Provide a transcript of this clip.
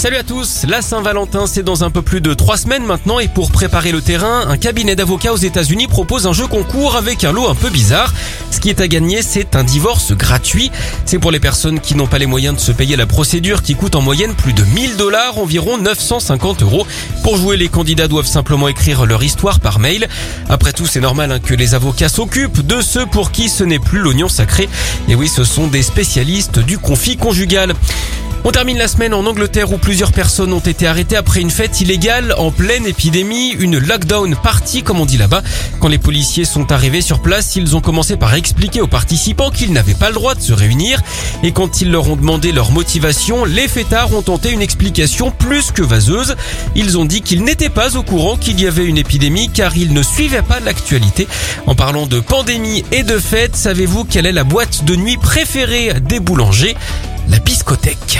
Salut à tous, la Saint-Valentin c'est dans un peu plus de trois semaines maintenant et pour préparer le terrain, un cabinet d'avocats aux États-Unis propose un jeu concours avec un lot un peu bizarre. Ce qui est à gagner c'est un divorce gratuit. C'est pour les personnes qui n'ont pas les moyens de se payer la procédure qui coûte en moyenne plus de 1000 dollars, environ 950 euros. Pour jouer, les candidats doivent simplement écrire leur histoire par mail. Après tout, c'est normal hein, que les avocats s'occupent de ceux pour qui ce n'est plus l'oignon sacré. Et oui, ce sont des spécialistes du conflit conjugal. On termine la semaine en Angleterre où plusieurs personnes ont été arrêtées après une fête illégale en pleine épidémie, une lockdown party comme on dit là-bas. Quand les policiers sont arrivés sur place, ils ont commencé par expliquer aux participants qu'ils n'avaient pas le droit de se réunir et quand ils leur ont demandé leur motivation, les fêtards ont tenté une explication plus que vaseuse. Ils ont dit qu'ils n'étaient pas au courant qu'il y avait une épidémie car ils ne suivaient pas l'actualité. En parlant de pandémie et de fête, savez-vous quelle est la boîte de nuit préférée des boulangers? La biscothèque.